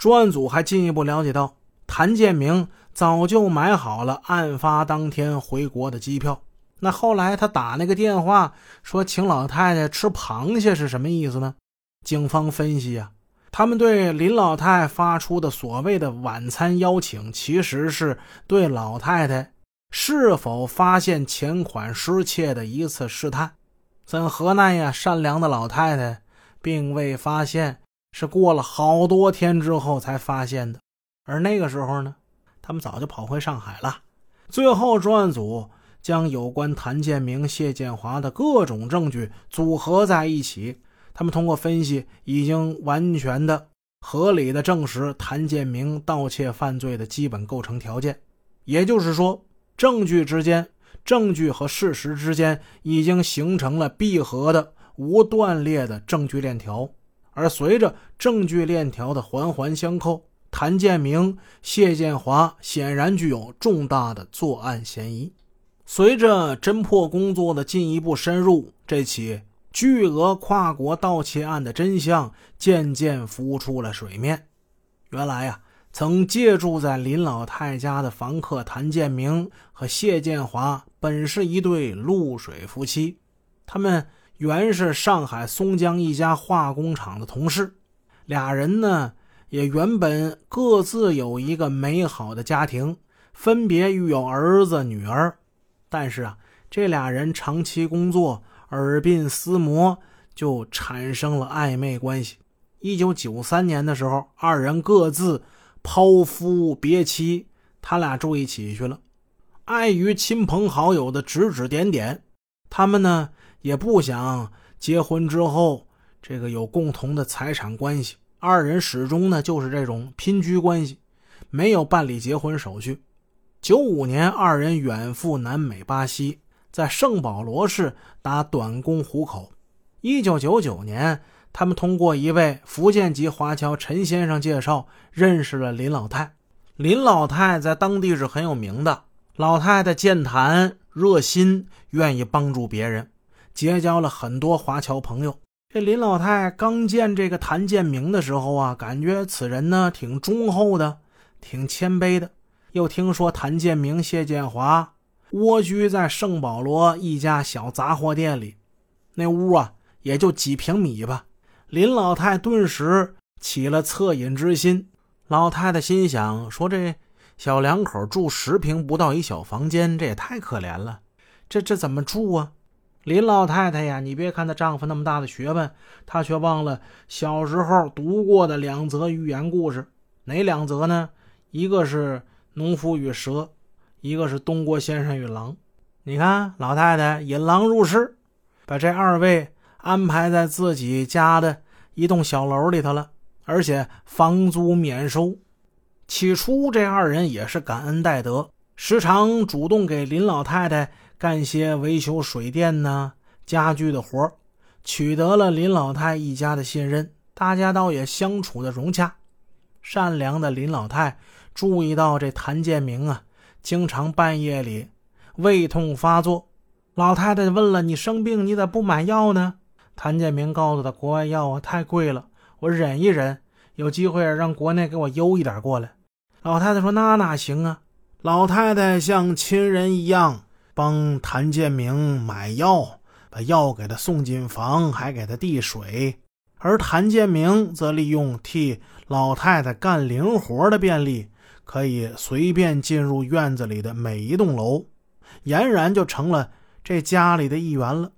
专案组还进一步了解到，谭建明早就买好了案发当天回国的机票。那后来他打那个电话说请老太太吃螃蟹是什么意思呢？警方分析啊，他们对林老太发出的所谓的晚餐邀请，其实是对老太太是否发现钱款失窃的一次试探。怎何奈呀，善良的老太太并未发现。是过了好多天之后才发现的，而那个时候呢，他们早就跑回上海了。最后，专案组将有关谭建明、谢建华的各种证据组合在一起，他们通过分析，已经完全的、合理的证实谭建明盗窃犯罪的基本构成条件。也就是说，证据之间、证据和事实之间已经形成了闭合的、无断裂的证据链条。而随着证据链条的环环相扣，谭建明、谢建华显然具有重大的作案嫌疑。随着侦破工作的进一步深入，这起巨额跨国盗窃案的真相渐渐浮出了水面。原来呀，曾借住在林老太家的房客谭建明和谢建华本是一对露水夫妻，他们。原是上海松江一家化工厂的同事，俩人呢也原本各自有一个美好的家庭，分别育有儿子女儿。但是啊，这俩人长期工作，耳鬓厮磨，就产生了暧昧关系。一九九三年的时候，二人各自抛夫别妻，他俩住一起去了。碍于亲朋好友的指指点点，他们呢。也不想结婚之后这个有共同的财产关系，二人始终呢就是这种拼居关系，没有办理结婚手续。九五年，二人远赴南美巴西，在圣保罗市打短工糊口。一九九九年，他们通过一位福建籍华侨陈先生介绍，认识了林老太。林老太在当地是很有名的，老太太健谈、热心，愿意帮助别人。结交了很多华侨朋友。这林老太刚见这个谭建明的时候啊，感觉此人呢挺忠厚的，挺谦卑的。又听说谭建明、谢建华蜗居在圣保罗一家小杂货店里，那屋啊也就几平米吧。林老太顿时起了恻隐之心。老太太心想：说这小两口住十平不到一小房间，这也太可怜了。这这怎么住啊？林老太太呀，你别看她丈夫那么大的学问，她却忘了小时候读过的两则寓言故事。哪两则呢？一个是《农夫与蛇》，一个是《东郭先生与狼》。你看，老太太引狼入室，把这二位安排在自己家的一栋小楼里头了，而且房租免收。起初，这二人也是感恩戴德，时常主动给林老太太。干些维修水电呢、家具的活取得了林老太一家的信任，大家倒也相处的融洽。善良的林老太注意到这谭建明啊，经常半夜里胃痛发作。老太太问了：“你生病，你咋不买药呢？”谭建明告诉他：“国外药啊太贵了，我忍一忍，有机会让国内给我邮一点过来。”老太太说：“那哪行啊？”老太太像亲人一样。帮谭建明买药，把药给他送进房，还给他递水。而谭建明则利用替老太太干零活的便利，可以随便进入院子里的每一栋楼，俨然就成了这家里的一员了。